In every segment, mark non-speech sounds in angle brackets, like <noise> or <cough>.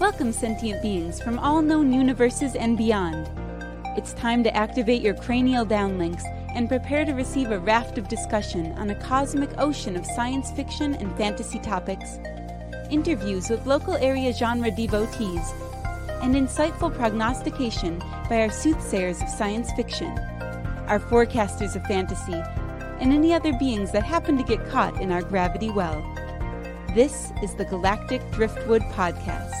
Welcome, sentient beings from all known universes and beyond. It's time to activate your cranial downlinks and prepare to receive a raft of discussion on a cosmic ocean of science fiction and fantasy topics, interviews with local area genre devotees, and insightful prognostication by our soothsayers of science fiction, our forecasters of fantasy, and any other beings that happen to get caught in our gravity well. This is the Galactic Driftwood Podcast.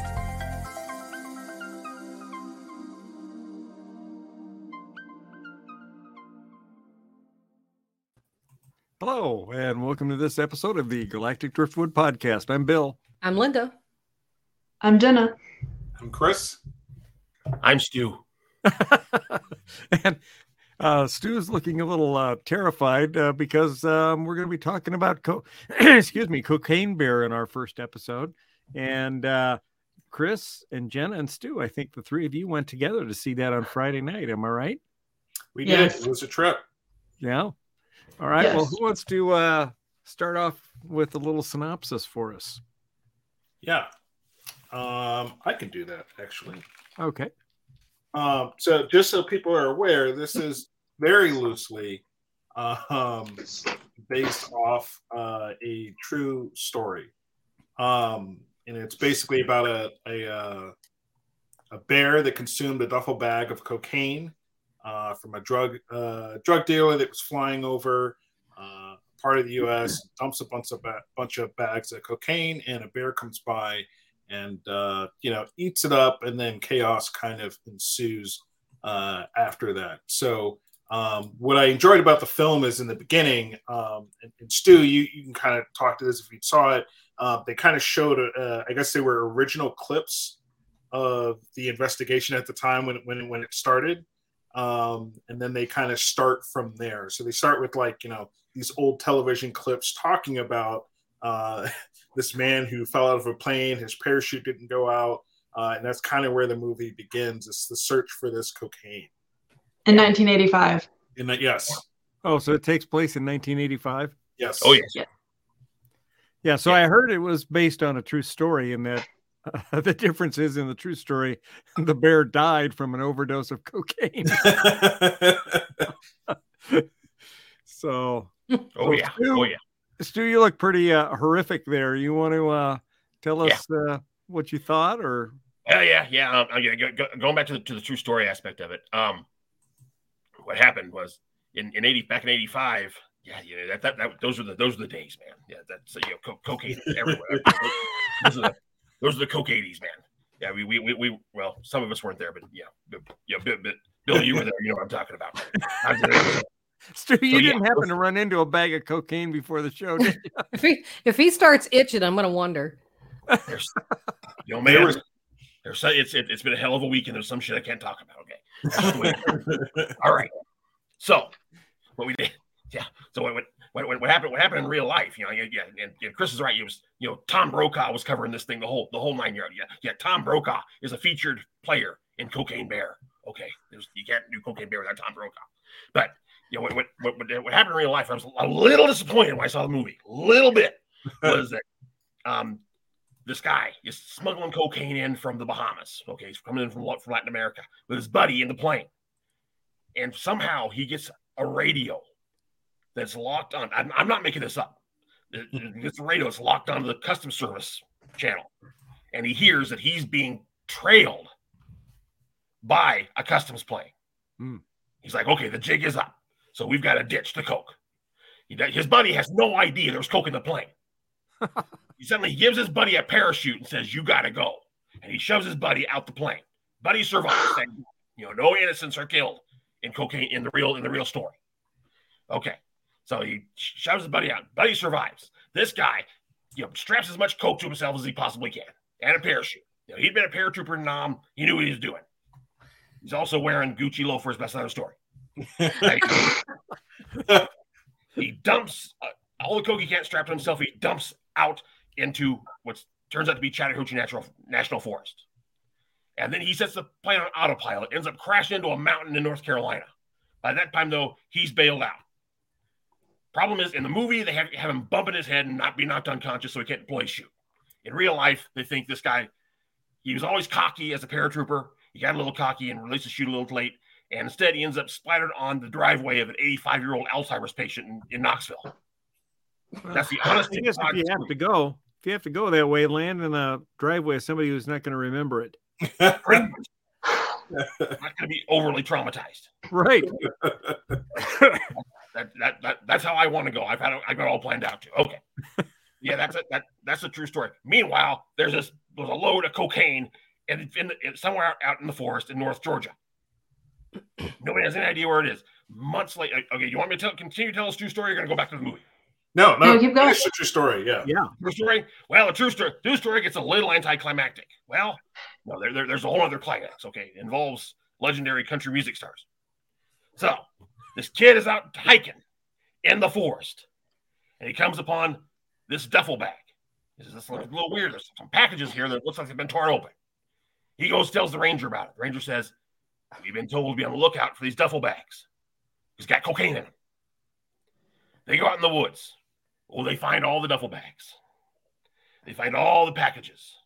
Hello, and welcome to this episode of the Galactic Driftwood Podcast. I'm Bill. I'm Linda. I'm Jenna. I'm Chris. I'm Stu. <laughs> and uh, Stu's looking a little uh, terrified uh, because um, we're going to be talking about, co- <clears throat> excuse me, Cocaine Bear in our first episode. And uh, Chris and Jenna and Stu, I think the three of you went together to see that on Friday night. Am I right? We Yes. did. It was a trip. Yeah. All right. Well, who wants to uh, start off with a little synopsis for us? Yeah. Um, I can do that actually. Okay. Um, so just so people are aware, this is very loosely um, based off uh, a true story, um, and it's basically about a a, uh, a bear that consumed a duffel bag of cocaine uh, from a drug uh, drug dealer that was flying over uh, part of the U.S. Dumps a bunch of ba- bunch of bags of cocaine, and a bear comes by and uh, you know eats it up, and then chaos kind of ensues uh, after that. So um, what I enjoyed about the film is in the beginning, um, and, and Stu, you, you can kind of talk to this if you saw it. Uh, they kind of showed, uh, I guess they were original clips of the investigation at the time when when when it started, um, and then they kind of start from there. So they start with like you know these old television clips talking about uh, <laughs> this man who fell out of a plane, his parachute didn't go out, uh, and that's kind of where the movie begins. It's the search for this cocaine. In 1985. And that, yes, Oh, so it takes place in 1985? yes, Oh yes. Yeah, yeah. so I heard it was based on a true story, and that uh, <laughs> the difference is in the true story, the bear died from an overdose of cocaine. <laughs> so, <laughs> Oh yeah. Stu- Oh yeah. Stu, you look pretty uh, horrific there. You want to uh, tell us uh, what you thought, or Yeah, yeah, yeah. Um, yeah go, go- going back to the to the true story aspect of it. Um, what happened was in, in eighty back in eighty five. Yeah, you know that, that that those are the those are the days, man. Yeah, that's you know co- cocaine everywhere. <laughs> those are the those are the coke eighties, man. Yeah, we, we we we well, some of us weren't there, but yeah, but, yeah, but, but Bill, you were there. You know what I'm talking about. I was there. Stu, you yeah. didn't happen <laughs> to run into a bag of cocaine before the show, did you? If he if he starts itching, I'm gonna wonder. There's, you know, There was- there's so- it's it, it's been a hell of a week, and there's some shit I can't talk about. Okay, <laughs> all right. So what we did, yeah. So what what what, what happened? What happened in real life? You know, yeah, yeah. And, and Chris is right. It was you know Tom Brokaw was covering this thing the whole the whole nine yard. Yeah, yeah. Tom Brokaw is a featured player in Cocaine Bear. Okay, there's you can't do Cocaine Bear without Tom Brokaw. But you know what what what, what, happened in real life? I was a little disappointed when I saw the movie. A little bit <laughs> was that um this guy is smuggling cocaine in from the Bahamas. Okay, he's coming in from, from Latin America with his buddy in the plane, and somehow he gets a radio that's locked on. I'm, I'm not making this up. It- it <laughs> gets a radio is locked onto the customs service channel, and he hears that he's being trailed by a customs plane. Hmm. He's like, okay, the jig is up, so we've got to ditch the coke. His buddy has no idea there was coke in the plane. <laughs> he suddenly gives his buddy a parachute and says, "You got to go," and he shoves his buddy out the plane. Buddy survives. you know, no innocents are killed in cocaine in the real in the real story. Okay, so he shoves his buddy out. Buddy survives. This guy, you know, straps as much coke to himself as he possibly can, and a parachute. You know, he'd been a paratrooper in Nam. He knew what he was doing. He's also wearing Gucci loafers. That's another story. <laughs> he dumps uh, all the coke he can't strap to himself. He dumps out into what turns out to be Chattahoochee Natural National Forest. And then he sets the plane on autopilot, ends up crashing into a mountain in North Carolina. By that time, though, he's bailed out. Problem is, in the movie, they have, have him bumping his head and not be knocked unconscious so he can't play shoot. In real life, they think this guy, he was always cocky as a paratrooper. He got a little cocky and released the chute a little late. And instead, he ends up splattered on the driveway of an 85 year old Alzheimer's patient in, in Knoxville. That's the honest. I guess if you have to go, if you have to go that way, land in a driveway of somebody who's not going to remember it. not going to be overly traumatized. Right. that, that, that, that's how I want to go. I've had I got all planned out too. Okay. Yeah, that's a, that that's a true story. Meanwhile, there's this there's a load of cocaine and it's in, the, it's somewhere out in the forest in North Georgia. Nobody has any idea where it is. Months later, okay, you want me to tell, continue to tell this true story? You're gonna go back to the movie. No, no, No, keep going. It's a true story. Yeah. Yeah. True story? Well, a true story. True story gets a little anticlimactic. Well, no, there, there- there's a whole other climax. Okay, it involves legendary country music stars. So this kid is out hiking in the forest, and he comes upon this duffel bag. This is this looks a little weird. There's some packages here that looks like they've been torn open. He goes tells the ranger about it. The ranger says, "We've been told to be on the lookout for these duffel bags. He's got cocaine in them." They go out in the woods. Well, they find all the duffel bags. They find all the packages.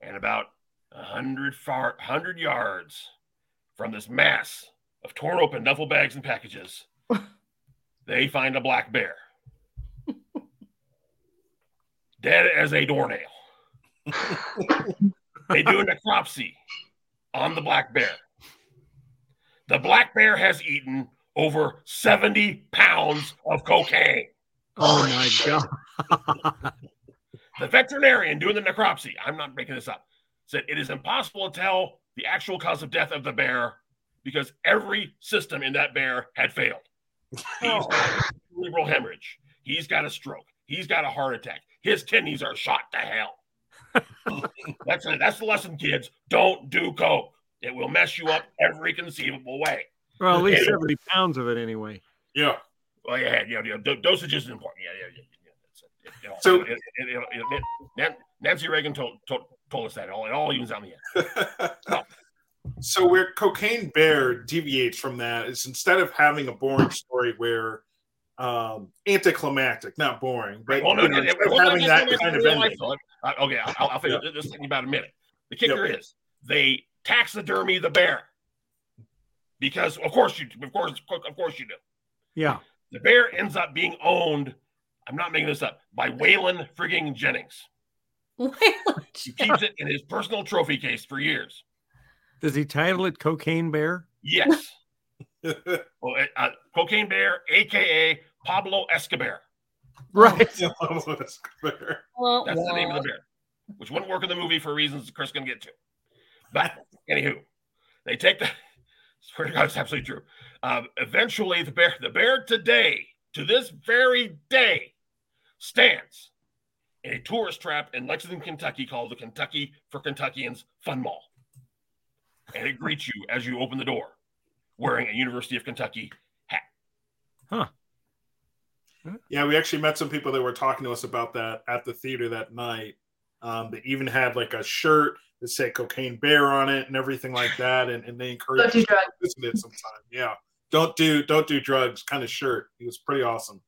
And about a hundred far hundred yards from this mass of torn open duffel bags and packages, <laughs> they find a black bear. Dead as a doornail. <laughs> they do a necropsy on the black bear. The black bear has eaten over 70 pounds of cocaine. Oh my god. <laughs> The veterinarian doing the necropsy, I'm not making this up, said it is impossible to tell the actual cause of death of the bear because every system in that bear had failed. <laughs> He's got oh. cerebral hemorrhage. He's got a stroke. He's got a heart attack. His kidneys are shot to hell. <laughs> that's it. That's the lesson, kids. Don't do coke. It will mess you up every conceivable way. Well, at least <laughs> 70 pounds of it anyway. Yeah. Well, yeah, yeah, yeah. do- Dosage is important. Yeah, yeah, yeah. yeah. That's it. It- you So- it- it- it- it- it- Nan- Nancy Reagan told, told told us that it all it all evens out in the end. <laughs> so where cocaine bear deviates from that is instead of having a boring story where um anticlimactic not boring but Well, no, you know, it- it- instead of well, having that kind of real life, ending though. Uh, okay, I'll, I'll figure Yeah. this in about a minute. The kicker is they taxidermy the bear because, of course, you of course of course you do. Yeah. The bear ends up being owned. I'm not making this up by Waylon frigging Jennings. <laughs> He keeps it in his personal trophy case for years. Does he title it Cocaine Bear? Yes. well, <laughs> uh, Cocaine Bear, aka Pablo Escobar. Right. <laughs> Pablo Escobar. That's the name of the bear, which wouldn't work in the movie for reasons Chris can get to. But anywho, they take the. <laughs> Swear to God, it's absolutely true. Um, eventually, the bear, the bear today, to this very day, stands in a tourist trap in Lexington, Kentucky, called the Kentucky for Kentuckians Fun Mall, and it greets you as you open the door, wearing a University of Kentucky hat. Huh. Yeah we actually met some people that were talking to us about that at the theater that night um they even had like a shirt that said cocaine bear on it and everything like <laughs> that and, and they encourage Don't do drugs. it sometime. Yeah. Don't do don't do drugs kind of shirt. It was pretty awesome.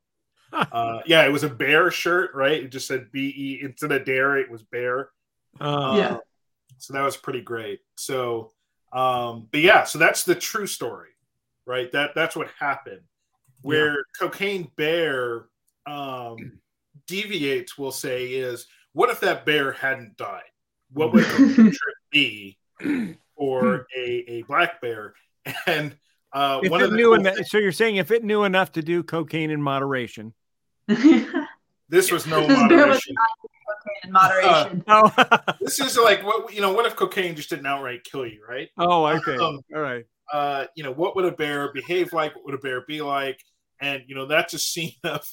Uh yeah it was a bear shirt right? It just said be instead of dare it was bear. Uh, Yeah. so that was pretty great. So um but yeah so that's the true story right? That that's what happened. Where cocaine bear um <clears throat> deviates we'll say is what if that bear hadn't died what would the <laughs> future be for a, a black bear and uh If one it of the knew cool enough, things- so you're saying if it knew enough to do cocaine in moderation. <laughs> this was no This bear was moderation in moderation. <laughs> Oh, this is like what you know what if cocaine just didn't outright kill you right oh, okay. Um, All right. uh, you know, what would a bear behave like? What would a bear be like? And you know, that's a scene of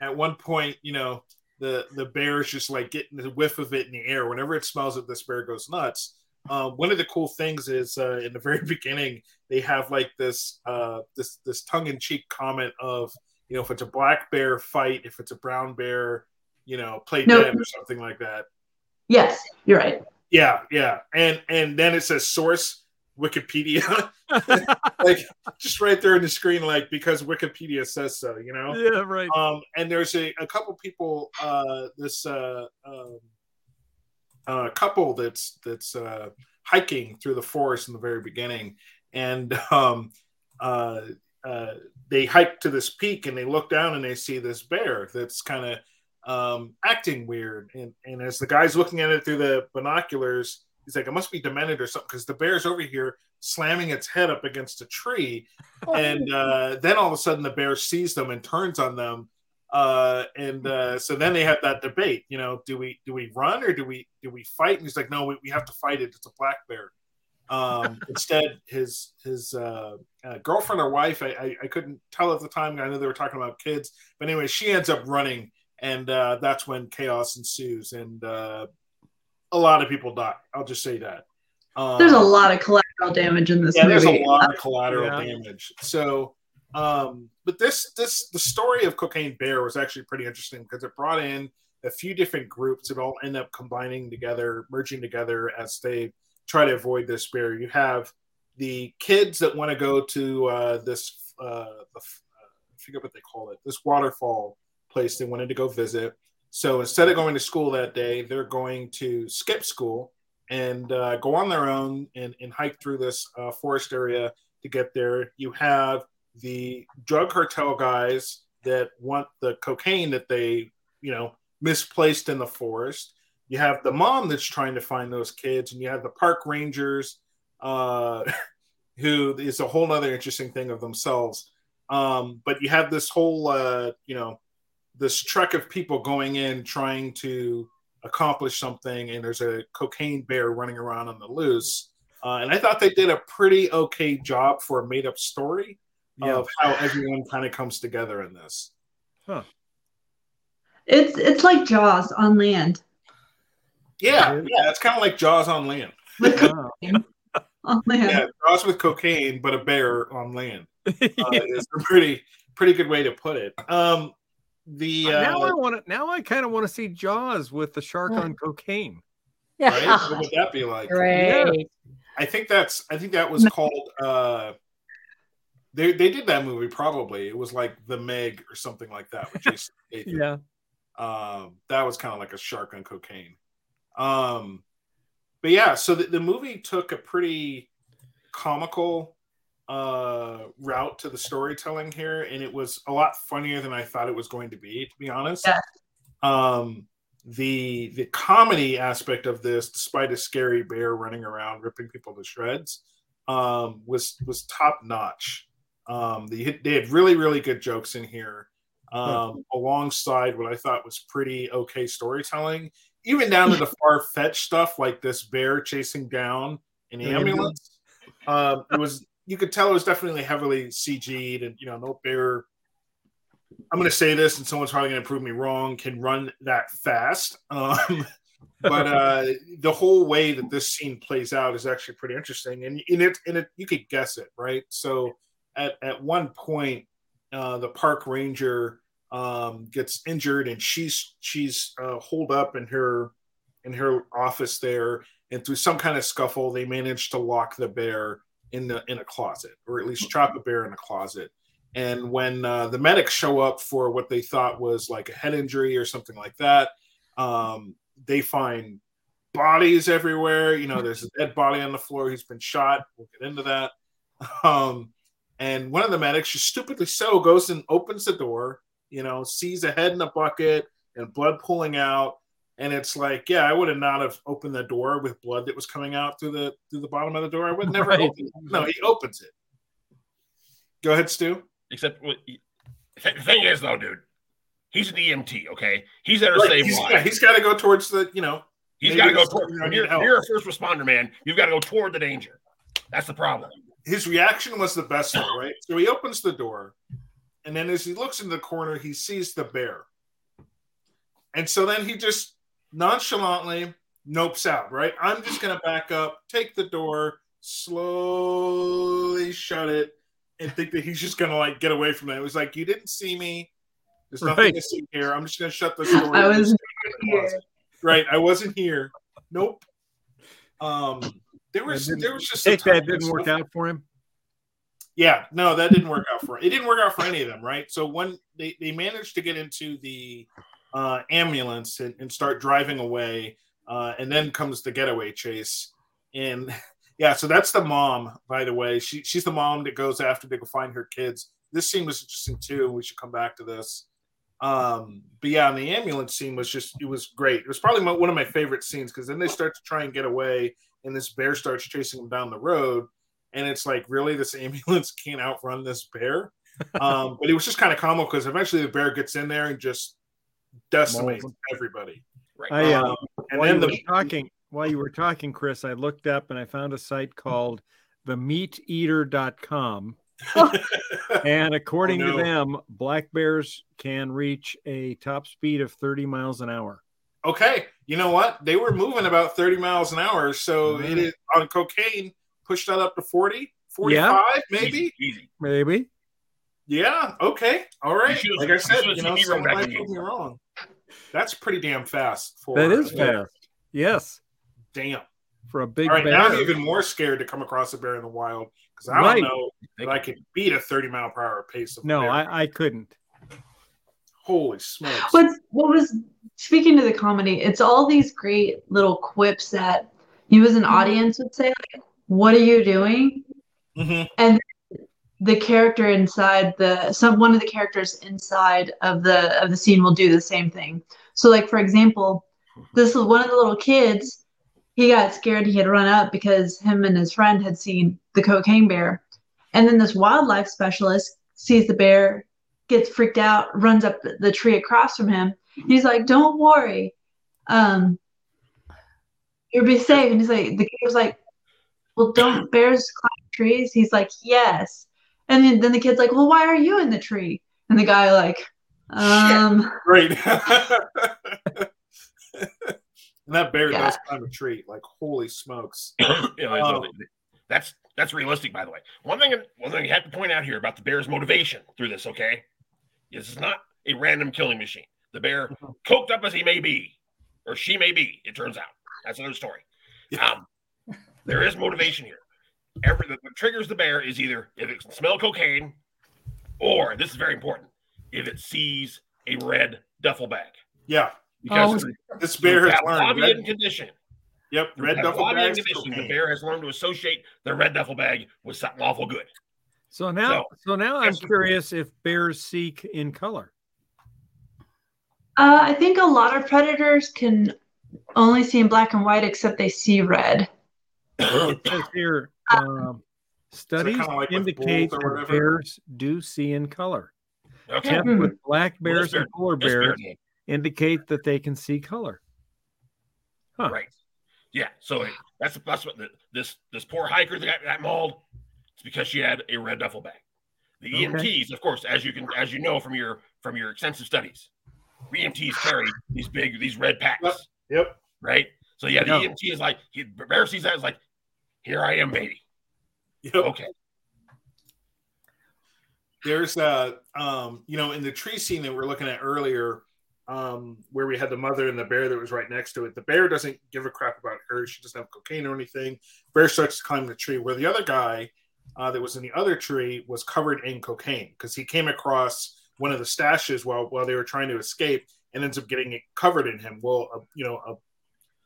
at one point, you know, the the bear is just like getting the whiff of it in the air. Whenever it smells it, this bear goes nuts. Um, one of the cool things is uh, in the very <laughs> beginning they have like this uh, this this tongue in cheek comment of you know if it's a black bear fight, if it's a brown bear you know, play No. dead or something like that. Yes, you're right. Yeah, yeah, and and then it says source Wikipedia, <laughs> <laughs> like just right there in the screen, like because Wikipedia says so, you know. yeah, right. Um, and there's a, a couple people, uh, this uh, um, uh, couple that's that's uh, hiking through the forest in the very beginning, and um, uh, uh, they hike to this peak and they look down and they see this bear that's kind of um, acting weird. And, and as the guy's looking at it through the binoculars, he's like, "It must be demented or something," because the bear's over here slamming its head up against a tree. And uh, then all of a sudden the bear sees them and turns on them. Uh, and uh, so then they have that debate you know do we do we run or do we do we fight? And he's like no we, we have to fight it. It's a black bear. Um, <laughs> instead his his uh, uh, girlfriend or wife I, I, I couldn't tell at the time. I know they were talking about kids. But anyway she ends up running. And uh, that's when chaos ensues. And uh, a lot of people die i'll just say that um, There's a lot of collateral damage in this yeah, movie. there's a lot of collateral Yeah. damage. So, um, but this this the story of Cocaine Bear was actually pretty interesting because it brought in a few different groups that all end up combining together, merging together as they try to avoid this bear. You have the kids that want to go to uh, this uh, the, uh, I forget what they call it, this waterfall place they wanted to go visit. So instead of going to school that day, they're going to skip school and uh, go on their own and, and hike through this uh, forest area to get there. You have the drug cartel guys that want the cocaine that they, you know, misplaced in the forest. You have the mom that's trying to find those kids, and you have the park rangers, uh, <laughs> who is a whole other interesting thing of themselves. Um, but you have this whole, uh, you know, this trek of people going in trying to accomplish something, and there's a cocaine bear running around on the loose. Uh, and I thought they did a pretty okay job for a made up story Yeah. of how everyone kind of comes together in this. Huh. It's it's like Jaws on land. Yeah, yeah, it's kind of like Jaws on land. With cocaine on land. Yeah, Jaws with cocaine, but a bear on land. <laughs> Uh, is a pretty pretty good way to put it. Um, the now I uh, want to. Now I kind of want to see Jaws with the shark on cocaine. right? Yeah. <laughs> What would that be like? Great. I think that's I think that was called uh they they did that movie probably. It was like The Meg or something like that with Jason <laughs> Statham. Yeah. Um that was kind of like a shark on cocaine. Um but yeah, so the, the movie took a pretty comical uh route to the storytelling here and it was a lot funnier than I thought it was going to be to be honest. Yeah. Um the the comedy aspect of this despite a scary bear running around ripping people to shreds um was was top notch um they, they had really really good jokes in here um <laughs> alongside what i thought was pretty okay storytelling even down to the <laughs> far-fetched stuff like this bear chasing down an ambulance um it was you could tell it was definitely heavily cg'd and you know no bear I'm going to say this, and someone's probably going to prove me wrong. Can run that fast, <laughs> um, but uh, the whole way that this scene plays out is actually pretty interesting, and in it, in it, you could guess it, right? So, at at one point, uh, the park ranger um, gets injured, and she's she's uh, holed up in her in her office there, and through some kind of scuffle, they manage to lock the bear in the in a closet, or at least trap a bear in a closet. And when uh, the medics show up for what they thought was like a head injury or something like that, um, they find bodies everywhere. You know, there's a dead body on the floor. He's been shot. We'll get into that. <laughs> Um, and one of the medics, just stupidly so, goes and opens the door. You know, sees a head in a bucket and blood pulling out. And it's like, yeah, I would have not have opened the door with blood that was coming out through the through the bottom of the door. I would never Right. open it. No, he opens it. Go ahead, Stu. Except well, he- the thing is, though, dude, he's an EMT. Okay, he's there to Right, save he's, lives. yeah, he's got to go towards the, you know, he's got to go toward. something I When you're, you're a first responder, man. You've got to go toward the danger. That's the problem. his reaction was the best though, right? So he opens the door, and then as he looks in the corner, he sees the bear. And so then he just nonchalantly nopes out, right? I'm just gonna back up, take the door, slowly shut it, and think that he's just gonna like get away from it. It was like, you didn't see me. There's nothing Right. to see here. I'm just going to shut the door. I was here. Right. I wasn't here. Nope. Um, there was there was just Take that didn't work out for him. Yeah, no, that didn't work out for it. Didn't work out for any of them, right? So when they, they managed to get into the uh, ambulance and, and start driving away, uh, and then comes the getaway chase. And <laughs> yeah, so that's the mom, by the way. She she's the mom that goes after to go find her kids. This scene was interesting too. We should come back to this. Um, but yeah, and the ambulance scene was just it was great. It was probably my, one of my favorite scenes because then they start to try and get away, and this bear starts chasing them down the road and it's like really this <laughs> ambulance can't outrun this bear um, but it was just kind of comical because eventually the bear gets in there and just decimates Mauls everybody Right. I uh, Um, and while then you the were talking while you were talking, Chris, I looked up and I found a site called themeateater.com. <laughs> And according Oh, no. to them, black bears can reach a top speed of 30 miles an hour. okay you know what they were moving about 30 miles an hour so Mhm. it is on cocaine push that up to 40 45 maybe Easy. easy. Maybe. yeah okay all right should've- like i said should've you know seen me someone might in prove me wrong that's pretty damn fast for That is yeah, fast. Yes. damn For a big all right bear. now i'm even more scared to come across a bear in the wild because i Right. don't know that I could beat a 30 mile per hour pace of a no, bear. I, I couldn't. Holy smokes. What's what was speaking to the comedy? It's all these great little quips that you as an audience would say, like, "What are you doing?" Mhm. The character inside the some one of the characters inside of the of the scene will do the same thing. So, like for example, this is one of the little kids. He got scared. He had run up because him and his friend had seen the cocaine bear, and then this wildlife specialist sees the bear, gets freaked out, runs up the tree across from him. He's like, "Don't worry, um, you'll be safe." And he's like, the kid was like, "Well, don't bears climb trees?" He's like, "Yes." And then, then the kid's like, "Well, why are you in the tree?" And the guy like, um, Right. <laughs> and that bear Yeah. does climb a tree. Like, holy smokes. you know, Oh. so that's that's realistic, by the way. One thing, one thing you have to point out here about the bear's motivation through this, okay, This is not a random killing machine. The bear, Mhm. coked up as he may be, or she may be, it turns out that's another story. Yeah. Um, there is motivation here. Every what triggers the bear is either if it smells cocaine, or this is very important, if it sees a red duffel bag. Yeah. Because This bear has learned. lobbying Red, condition, yep. Red duffel lobbying bags. condition, the bear has learned to associate the red duffel bag with something awful good. So now, so, now I'm curious if bears seek in color. uh, I think a lot of predators can only see in black and white, except they see red. It says here, um, studies kinda like indicate that bears do see in color. Okay. Tests Mhm. with black bears this and polar This bear bears indicate that they can see color. Huh. Right. Yeah. So that's that's what the, this this poor hiker that got, got mauled. It's because she had a red duffel bag. The Okay. EMTs, of course, as you can as you know from your from your extensive studies, EMTs carry these big these red packs. Yep. Yep. Right. So yeah, the Yeah. EMT is like he bear sees that is like, here I am, baby. Yep. Okay. There's a, um, you know, in the tree scene that we are looking at earlier, um, where we had the mother and the bear that was right next to it. The bear doesn't give a crap about her. She doesn't have cocaine or anything. Bear starts to climb the tree. Where the other guy uh, that was in the other tree was covered in cocaine because he came across one of the stashes while while they were trying to escape and ends up getting it covered in him. Well, uh, you know, a,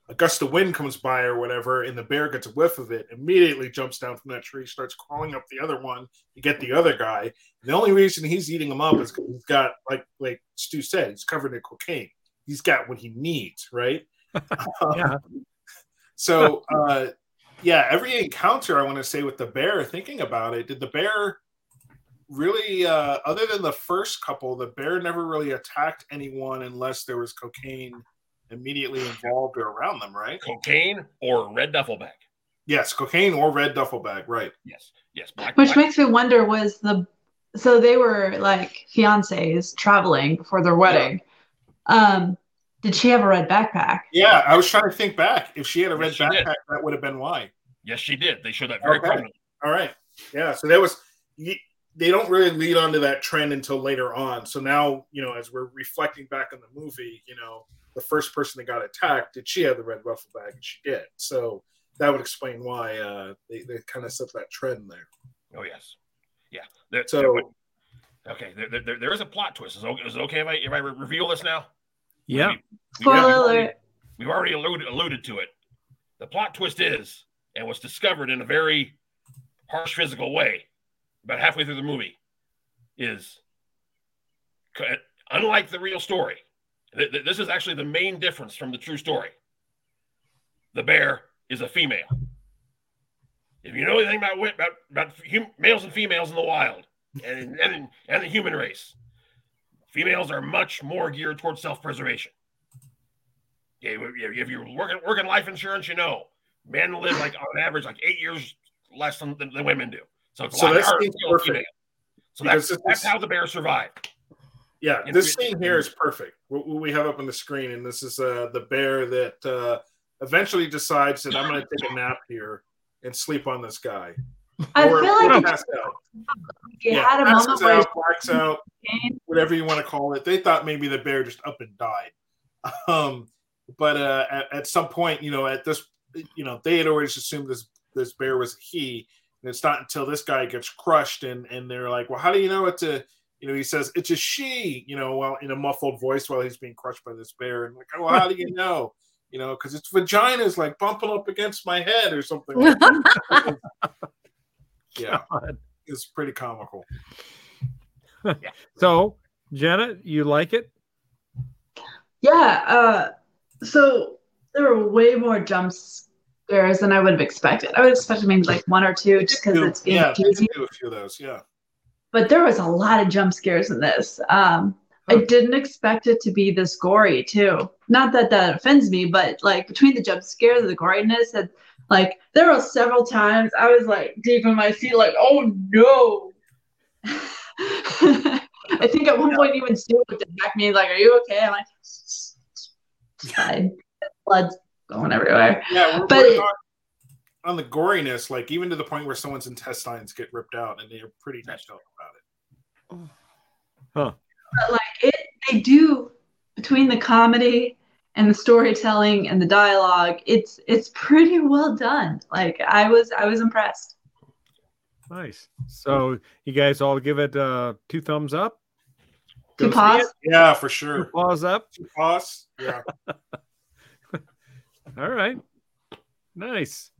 a gust of wind comes by or whatever, and the bear gets a whiff of it, immediately jumps down from that tree, starts crawling up the other one to get the other guy. The only reason he's eating him up is because he's got, like like Stu said, he's covered in cocaine. He's got what he needs, right? <laughs> Yeah. So, uh, yeah, every encounter I want to say with the bear, thinking about it, did the bear really, uh, other than the first couple, the bear never really attacked anyone unless there was cocaine immediately involved or around them, right? Cocaine or red duffel bag. Yes, cocaine or red duffel bag, right? Yes. Yes. Black, Which black- makes me wonder was the so they were like fiancés traveling for their wedding. Um, did she have a red backpack? Yeah, I was trying to think back. If she had a red Yes, she did. backpack, that would have been why. yes, she did. They showed that very Okay. prominently. All right. Yeah. So that was, they don't really lead onto that trend until later on. So now, you know, as we're reflecting back on the movie, you know, the first person that got attacked, did she have the red ruffle bag? And she did. So that would explain why uh, they, they kind of set that trend there. Oh yes, yeah. There, So- there would- okay, there, there, there is a plot twist. Is it, okay- it okay if I, if I reveal this now? Yeah. We- we- Spoiler we've already- alert. We've already alluded, alluded to it. The plot twist is, and was discovered in a very harsh physical way, about halfway through the movie, is unlike the real story. Th- th- This is actually the main difference from the true story. The bear is a female. If you know anything about about, about hum, males and females in the wild and, and and the human race, females are much more geared towards self-preservation. Yeah, if you're working working life insurance, you know men live like on average like eight years less than, than, women do. So it's a lot harder to kill a female. So Because that's, that's how the bear survived. Yeah, And this scene here is perfect. What what we have up on the screen, and this is uh, the bear that uh, eventually decides that I'm going to take a nap here and sleep on this guy. I Or- feel or like pass out. he Yeah, had a passes moment where out, blacks out, whatever you want to call it. They thought maybe the bear just up and died. <laughs> Um, but uh, at, at some point, you know, at this, you know, they had always assumed this this bear was a he, and it's not until this guy gets crushed, and and they're like, well, how do you know it's a you know, he says it's a she, you know, while in a muffled voice while he's being crushed by this bear, and like, oh, how do you know? <laughs> You know, because its vagina is like bumping up against my head or something. Like that. <laughs> yeah, it's pretty comical. <laughs> So, Jenna, you like it? Yeah. Uh, so there were way more jump scares than I would have expected. I would have expected maybe like one or two just because it's being yeah, they did cheesy. do a few of those. Yeah. But there was a lot of jump scares in this. Um, I didn't expect it to be this gory too. Not that that offends me, but like between the jump scares and the goriness, and like there were several times I was like deep in my seat, like, oh no. <laughs> I think at one point even Stu looked back at me like, "Are you okay?" I'm like, "Fine." Blood's going everywhere. Yeah, we're, But we're it- on, on the goriness, like even to the point where someone's intestines get ripped out, and they're pretty detailed about it. but like it they do between the comedy and the storytelling and the dialogue it's it's pretty well done like i was i was impressed Nice. So, you guys all give it uh, two thumbs up? two Go see paws? Yeah, for Two sure. paws up? Two paws. Yeah. <laughs> All right. Nice.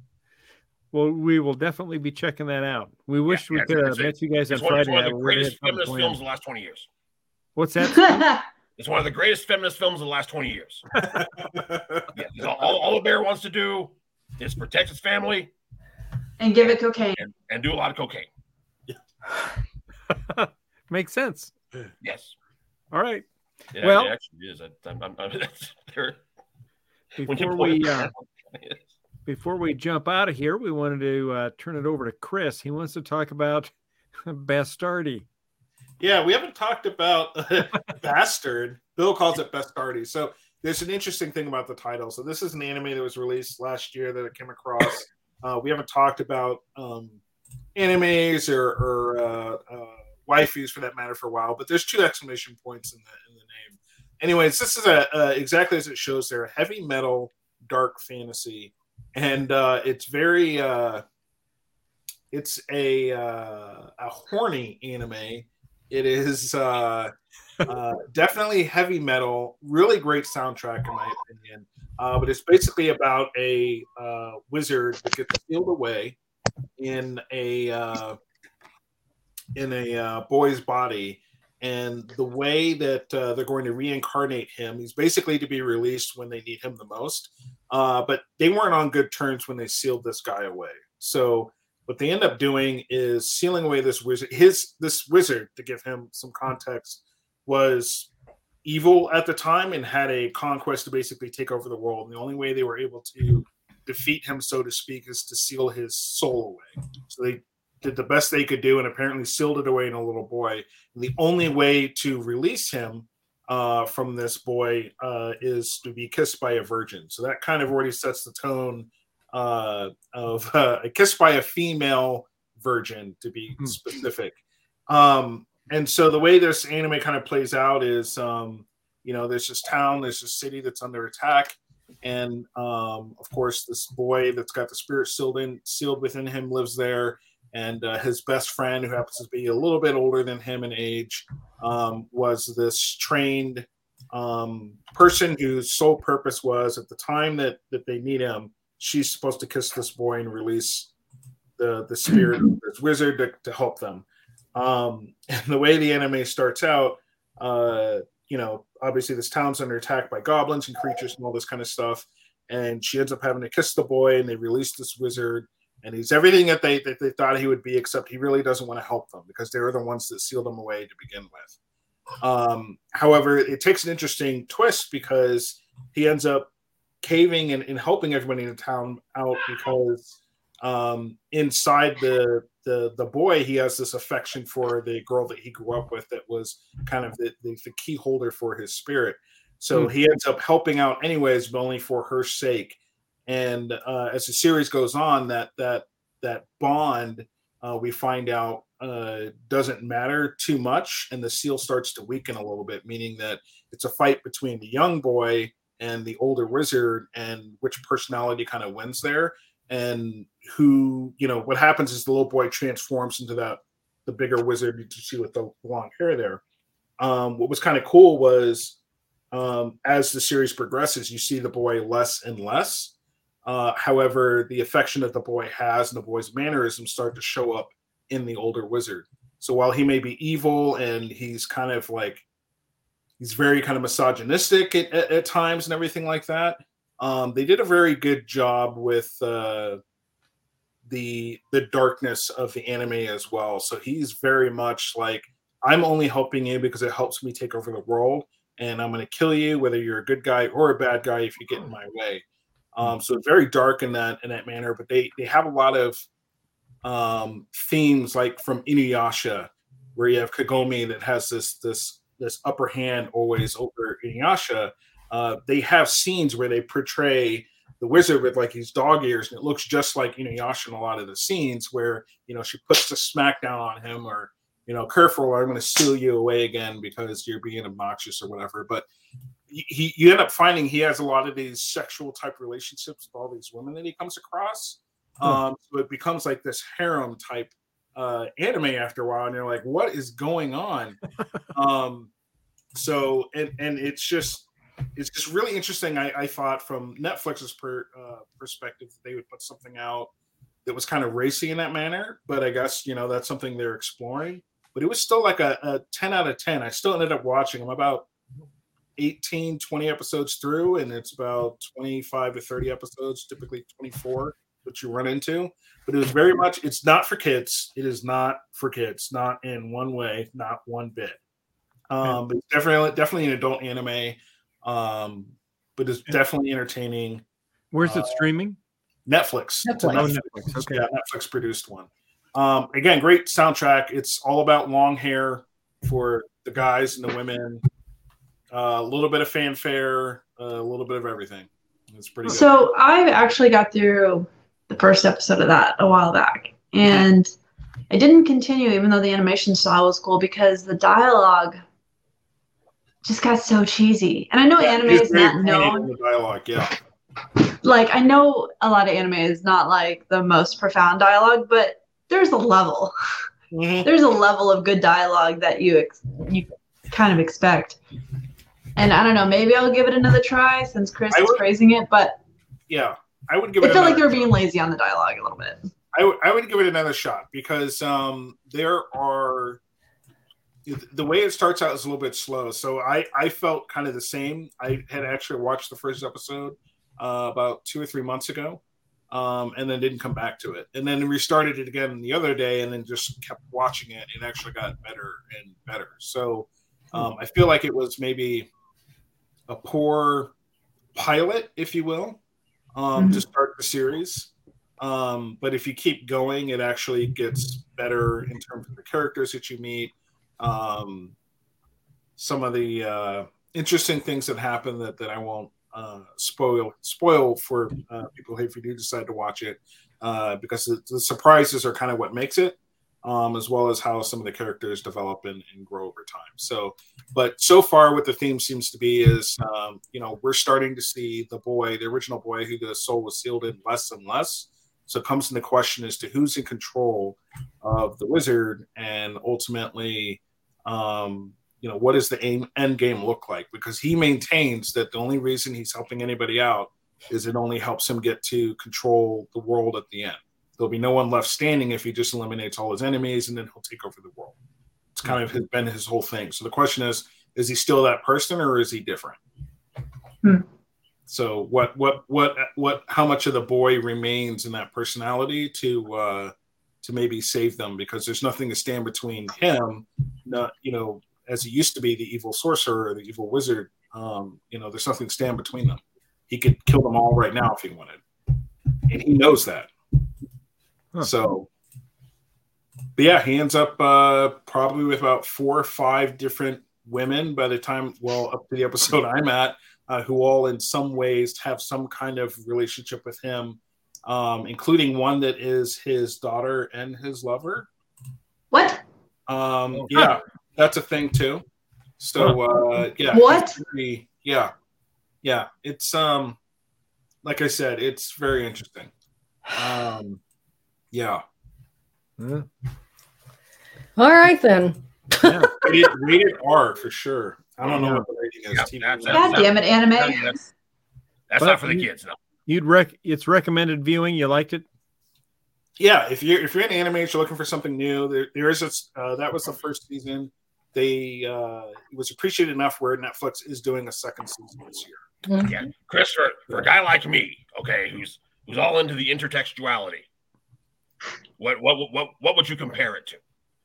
Well, we will definitely be checking that out. We wish we yeah, could have it's- met you guys on It's one, it's Friday. one of the greatest feminist films of the last 20 years. What's that? <laughs> It's one of the greatest feminist films of the last 20 years. <laughs> Yeah, 'cause all, all, all the bear wants to do is protect his family and give it cocaine and, and do a lot of cocaine. <laughs> Makes sense. Yes. All right. It, Well- it actually is. I, I'm, I'm, I'm, there- when you Before we uh, that way. Before we jump out of here, we wanted to uh, turn it over to Chris. He wants to talk about <laughs> Bastardi. Yeah, we haven't talked about <laughs> Bastard. Bill calls it Bastardi. So there's an interesting thing about the title. So this is an anime that was released last year that I came across. Uh, we haven't talked about um, animes or, or uh, uh, waifus for that matter for a while, but there's two exclamation points in the in the name. Anyways, this is a uh, exactly as it shows there, a heavy metal dark fantasy, and uh, it's very uh, it's a uh, a horny anime. It is uh, <laughs> uh, definitely heavy metal, really great soundtrack in my opinion. Uh, but it's basically about a uh, wizard that gets sealed away in a uh, in a uh, boy's body, and the way that uh, they're going to reincarnate him, he's basically to be released when they need him the most. Uh, but they weren't on good terms when they sealed this guy away. So what they end up doing is sealing away this wizard. His this wizard, to give him some context, was evil at the time and had a conquest to basically take over the world. And the only way they were able to defeat him, so to speak, is to seal his soul away. So they did the best they could do and apparently sealed it away in a little boy. And the only way to release him uh, from this boy uh, is to be kissed by a virgin. So that kind of already sets the tone uh, of <laughs> uh, a kiss by a female virgin, to be Hmm. specific. Um, and so the way this anime kind of plays out is, um, you know, there's this town, there's this city that's under attack, and um, of course, this boy that's got the spirit sealed in, sealed within him, lives there. And uh, his best friend, who happens to be a little bit older than him in age, um, was this trained um, person whose sole purpose was, at the time that that they meet him, she's supposed to kiss this boy and release the the spirit of this wizard to, to help them. Um, <laughs> and the way the anime starts out, uh, you know, obviously this town's under attack by goblins and creatures and all this kind of stuff. And she ends up having to kiss the boy, and they release this wizard, and he's everything that they that they thought he would be, except he really doesn't want to help them because they were the ones that sealed him away to begin with. Um, however, it takes an interesting twist because he ends up caving and, and helping everybody in the town out because um, inside the the the boy he has this affection for the girl that he grew up with that was kind of the, the, the key holder for his spirit so mm. he ends up helping out anyways but only for her sake and uh, as the series goes on that that that bond uh, we find out uh, doesn't matter too much and the seal starts to weaken a little bit meaning that it's a fight between the young boy and the older wizard and which personality kind of wins there. And who you know what happens is the little boy transforms into that the bigger wizard you see with the long hair there. Um, what was kind of cool was um, as the series progresses you see the boy less and less uh, however the affection that the boy has and the boy's mannerisms start to show up in the older wizard so while he may be evil and he's kind of like he's very kind of misogynistic at, at, at times and everything like that um, they did a very good job with uh, the the darkness of the anime as well. So he's very much like I'm only helping you because it helps me take over the world, and I'm going to kill you whether you're a good guy or a bad guy if you get in my way. Um, so very dark in that in that manner, but they they have a lot of um, themes like from Inuyasha, where you have Kagome that has this this this upper hand always over Inuyasha, uh, they have scenes where they portray the wizard with like these dog ears, and it looks just like Inuyasha in a lot of the scenes where you know she puts the smackdown on him, or you know, careful, or I'm going to steal you away again because you're being obnoxious or whatever. But he, you end up finding he has a lot of these sexual type relationships with all these women that he comes across. Um, so it becomes like this harem type uh, anime after a while, and you're like, what is going on? <laughs> um, so and and it's just it's just really interesting. I, I thought from Netflix's per, uh, perspective, they would put something out that was kind of racy in that manner. But I guess you know that's something they're exploring. But it was still like a, a 10 out of 10. I still ended up watching. I'm about 18, 20 episodes through, and it's about 25 to 30 episodes, typically 24, that you run into. But it was very much, it's not for kids. It is not for kids, not in one way, not one bit. Um, but definitely, definitely an adult anime um, but it's definitely entertaining. Where's it uh, streaming? Netflix. Netflix. Oh, Netflix. Okay. Yeah, Netflix produced one. Um, again, great soundtrack. It's all about long hair for the guys and the women. Uh, a little bit of fanfare, uh, a little bit of everything. It's pretty. Good. So I actually got through the first episode of that a while back, and I didn't continue, even though the animation style was cool, because the dialogue just got so cheesy. And I know yeah, anime is not known. dialogue, yeah. Like I know a lot of anime is not like the most profound dialogue, but there's a level. Mm-hmm. There's a level of good dialogue that you ex- you kind of expect. And I don't know, maybe I'll give it another try since Chris is praising it, but yeah, I would give it. I feel like they're being lazy on the dialogue a little bit. I, w- I would give it another shot because um, there are the way it starts out is a little bit slow. So I, I felt kind of the same. I had actually watched the first episode uh, about two or three months ago, um, and then didn't come back to it. And then restarted it again the other day, and then just kept watching it, and actually got better and better. So um, I feel like it was maybe a poor pilot, if you will, um, mm-hmm. to start the series. Um, but if you keep going, it actually gets better in terms of the characters that you meet um, some of the uh, interesting things that happen that, that I won't uh, spoil spoil for uh, people if you do decide to watch it uh, because the, the, surprises are kind of what makes it. Um, as well as how some of the characters develop and, and, grow over time. So, but so far, what the theme seems to be is, um, you know, we're starting to see the boy, the original boy who the soul was sealed in, less and less. So it comes into question as to who's in control of the wizard, and ultimately, um, you know, what does the aim, end game look like? Because he maintains that the only reason he's helping anybody out is it only helps him get to control the world at the end. There'll be no one left standing if he just eliminates all his enemies, and then he'll take over the world. It's kind of his, been his whole thing. So the question is: Is he still that person, or is he different? Hmm. So what what what what how much of the boy remains in that personality to uh to maybe save them because there's nothing to stand between him not you know as he used to be the evil sorcerer or the evil wizard um you know there's nothing to stand between them he could kill them all right now if he wanted and he knows that Huh. So, but yeah, he ends up uh, probably with about four or five different women by the time, well, up to the episode <laughs> I'm at, uh, who all in some ways have some kind of relationship with him, um, including one that is his daughter and his lover. What? Um, oh, yeah, that's a thing too. So, uh, yeah. What? Very, yeah. Yeah. It's, um, like I said, it's very interesting. Um, yeah. yeah. All right then. yeah. <laughs> rated, rated, R for sure. I don't know what the rating is. Yeah, God damn it, anime. That's, that's not for the kids. No. You'd rec. It's recommended viewing. You liked it. Yeah, if you're if you're in anime, you're looking for something new. There, there is a uh, that was the first season. They uh, it was appreciated enough where Netflix is doing a second season this year. Mm-hmm. Yeah, Chris, for, for a guy like me, okay, who's who's all into the intertextuality, what what what what would you compare it to?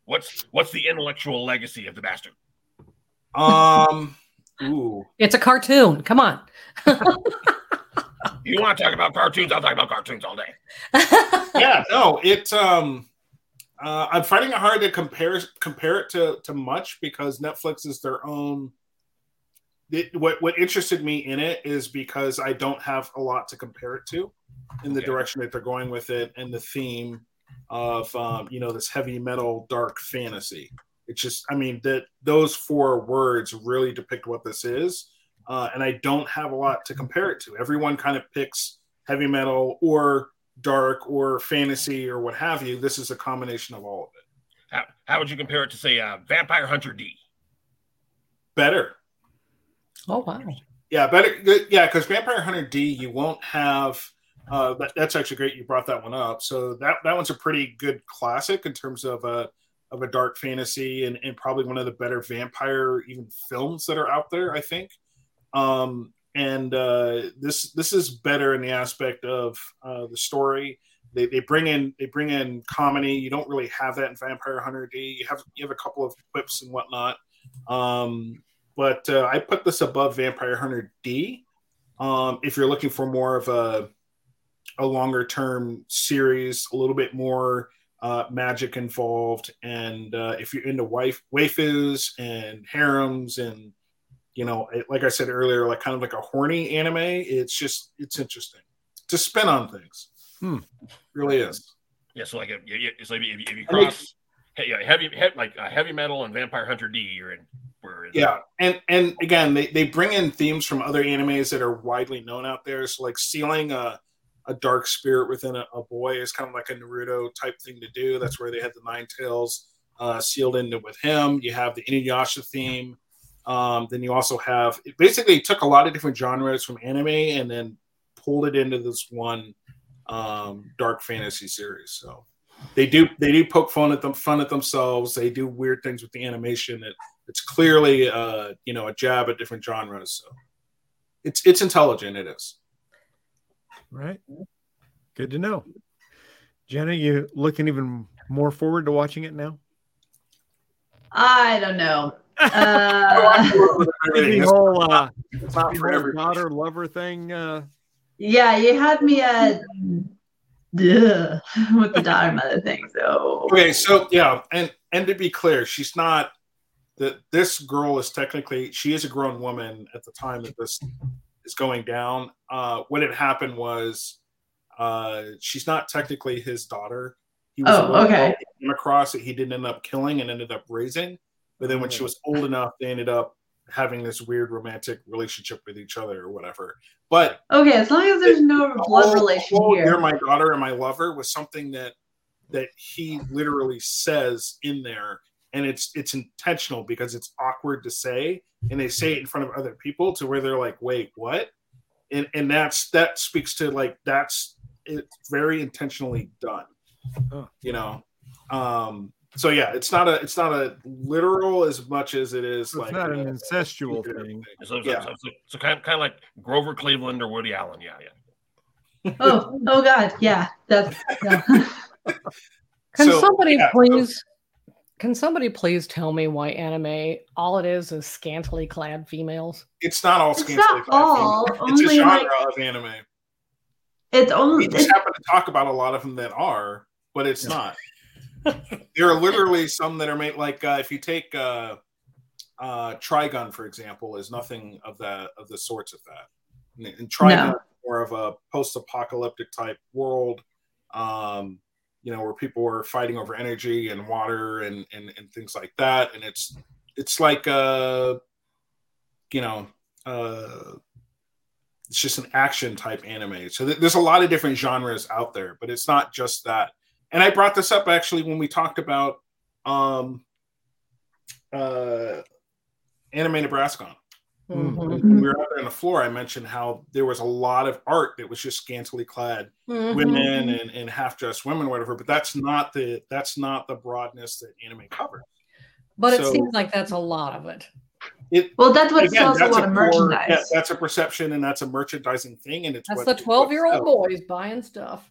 What's what's the intellectual legacy of the bastard? Um, ooh, it's a cartoon. Come on. you want to talk about cartoons? I'll talk about cartoons all day. yeah, <laughs> no, it. Um, uh, I'm finding it hard to compare compare it to to much because Netflix is their own. It, what what interested me in it is because I don't have a lot to compare it to, in the direction that they're going with it and the theme of um, you know this heavy metal dark fantasy. It's just, I mean, that those four words really depict what this is, uh, and I don't have a lot to compare it to. Everyone kind of picks heavy metal or dark or fantasy or what have you. This is a combination of all of it. How, how would you compare it to say uh, Vampire Hunter D? Better. Oh wow. Yeah, better. Yeah, because Vampire Hunter D, you won't have uh, that, that's actually great. You brought that one up. So that that one's a pretty good classic in terms of a of a dark fantasy and, and probably one of the better vampire even films that are out there. I think. Um, and uh, this this is better in the aspect of uh, the story. They, they bring in they bring in comedy. You don't really have that in Vampire Hunter D. You have you have a couple of quips and whatnot. Um, but uh, I put this above Vampire Hunter D. Um, if you're looking for more of a a longer term series, a little bit more uh, magic involved. And uh, if you're into wife waifus and harems and you know, it, like I said earlier, like kind of like a horny anime, it's just it's interesting to spin on things. Hmm. really is. Yeah, so like if, it's like if, if you cross I mean, heavy, heavy like uh, heavy metal and Vampire Hunter D, you're in. Yeah, and and again, they, they bring in themes from other animes that are widely known out there. So like sealing a a dark spirit within a, a, boy is kind of like a Naruto type thing to do. That's where they had the Nine Tails uh, sealed into with him. You have the Inuyasha theme. Um, then you also have basically took a lot of different genres from anime and then pulled it into this one um, dark fantasy series. So they do they do poke fun at them fun at themselves. They do weird things with the animation. It, it's clearly uh, you know a jab at different genres. So it's it's intelligent. It is. Right. Good to know. Jenna, you looking even more forward to watching it now? I don't know. <laughs> Uh, the whole uh, daughter lover thing. Uh... Yeah, you had me at duh, <laughs> with the daughter mother thing. So okay, so yeah, and and to be clear, she's not that this girl is technically she is a grown woman at the time that this is going down. Uh, what had happened was uh, she's not technically his daughter. He was Oh, okay. girl he came across that he didn't end up killing and ended up raising. But then when she was old enough, they ended up having this weird romantic relationship with each other or whatever. But Okay, as long as there's no blood whole- relation whole here. You're my daughter and my lover was something that that he literally says in there, and it's it's intentional because it's awkward to say, and they say it in front of other people to where they're like, "Wait, what?" And and that's that speaks to like that's it's very intentionally done, Oh. you know. Um, so yeah, it's not a it's not a literal as much as it is like It's like not an a- incestual thing. So, so, Yeah. so, so, so kind, of, kind of like Grover Cleveland or Woody Allen. Yeah, yeah. Oh, oh God, yeah, that's yeah. <laughs> Can So, somebody yeah, so- please? Can somebody please tell me why anime all it is is scantily clad females? It's not all It's scantily not clad all, females. It's a genre like- of anime. it's only we just happen to talk about a lot of them that are, but it's not. there are literally some that are made like uh, if you take uh, uh, Trigun for example, is nothing of that of the sorts of that. And, and Trigun No. is more of a post-apocalyptic type world, um, you know, where people were fighting over energy and water and and, and things like that. And it's it's like uh, you know. Uh, it's just an action type anime. So th- there's a lot of different genres out there, but it's not just that. And I brought this up actually when we talked about um, uh, Anime Nebraska. Mm. Mhm. When we were out there on the floor, I mentioned how there was a lot of art that was just scantily clad Mhm. women and, and half dressed women, whatever. But that's not the that's not the broadness that anime covers. But it seems like that's a lot of it. It well, that's what again, sells a that's lot of core- merchandise. yeah, that's a perception and that's a merchandising thing, and it's That's what- the twelve-year-old boys buying stuff.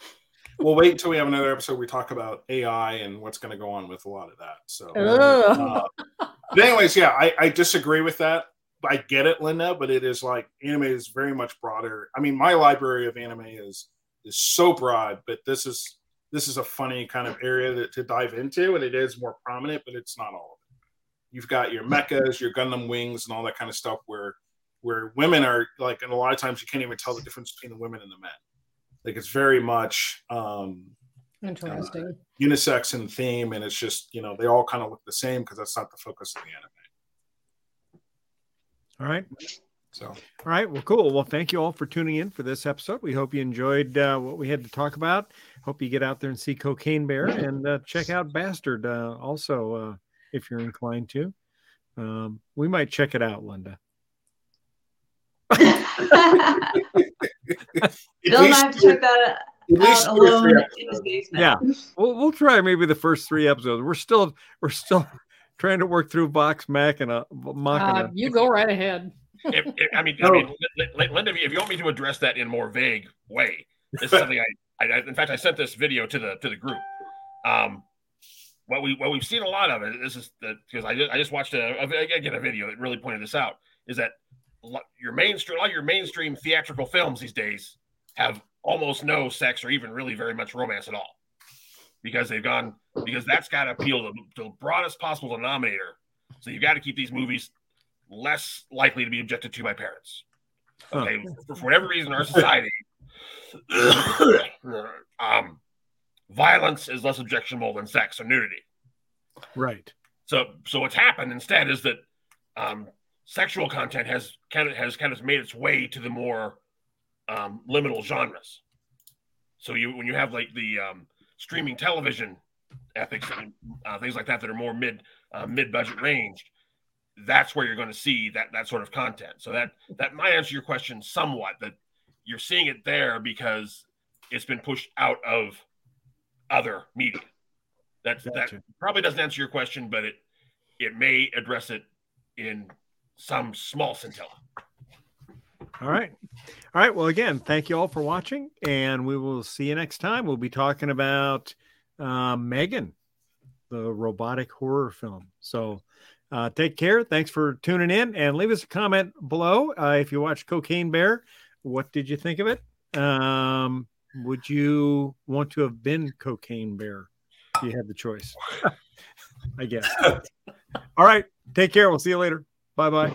<laughs> we'll wait until we have another episode where we talk about AI and what's going to go on with a lot of that. So, uh, but anyways, yeah, I, I disagree with that. I get it, Linda, but it is like anime is very much broader. I mean, my library of anime is is so broad, but this is this is a funny kind of area that, to dive into, and it is more prominent, but it's not all of it. You've got your mechas, your Gundam wings, and all that kind of stuff where where women are like, and a lot of times you can't even tell the difference between the women and the men. Like it's very much um, Interesting. unisex in theme, and it's just you know they all kind of look the same because that's not the focus of the anime. All right. So All right. Well, cool. Well, thank you all for tuning in for this episode. We hope you enjoyed uh, what we had to talk about. Hope you get out there and see Cocaine Bear and uh, check out Bastard uh, also uh, if you're inclined to. Um, we might check it out, Linda. Bill and I have to check that at least out two or three alone in his basement. Yeah. We'll, we'll try maybe the first three episodes. We're still we're still trying to work through Vox Machina. Uh, Machina. you go right ahead. If, if- I mean, <laughs> I mean, Lin- Lin- Linda, if you want me to address that in a more vague way, this is <laughs> something I, I, I, in fact, I sent this video to the to the group. Um, what we what we've seen a lot of it. This is because I just, I just watched a, a again a video that really pointed this out. Is that your mainstream a lot of your mainstream theatrical films these days have almost no sex or even really very much romance at all because they've gone because that's got to appeal to, to the broadest possible denominator. So you've got to keep these movies less likely to be objected to by parents. Huh. Okay, for, for whatever reason, our society, <coughs> um, violence is less objectionable than sex or nudity. Right. So, so what's happened instead is that um, sexual content has kind of has kind of made its way to the more um, liminal genres. So you when you have like the um, streaming television ethics and uh, things like that that are more mid uh, mid budget range, that's where you're going to see that that sort of content. So that that might answer your question somewhat. That you're seeing it there because it's been pushed out of other media. That that probably doesn't answer your question, but it it may address it in some small scintilla. All right. All right. Well, again, thank you all for watching, and we will see you next time. We'll be talking about uh, Megan, the robotic horror film. So uh, take care. Thanks for tuning in, and leave us a comment below uh, if you watched Cocaine Bear. What did you think of it? Um, would you want to have been Cocaine Bear if you had the choice? <laughs> I guess. <laughs> all right. Take care. We'll see you later. Bye bye.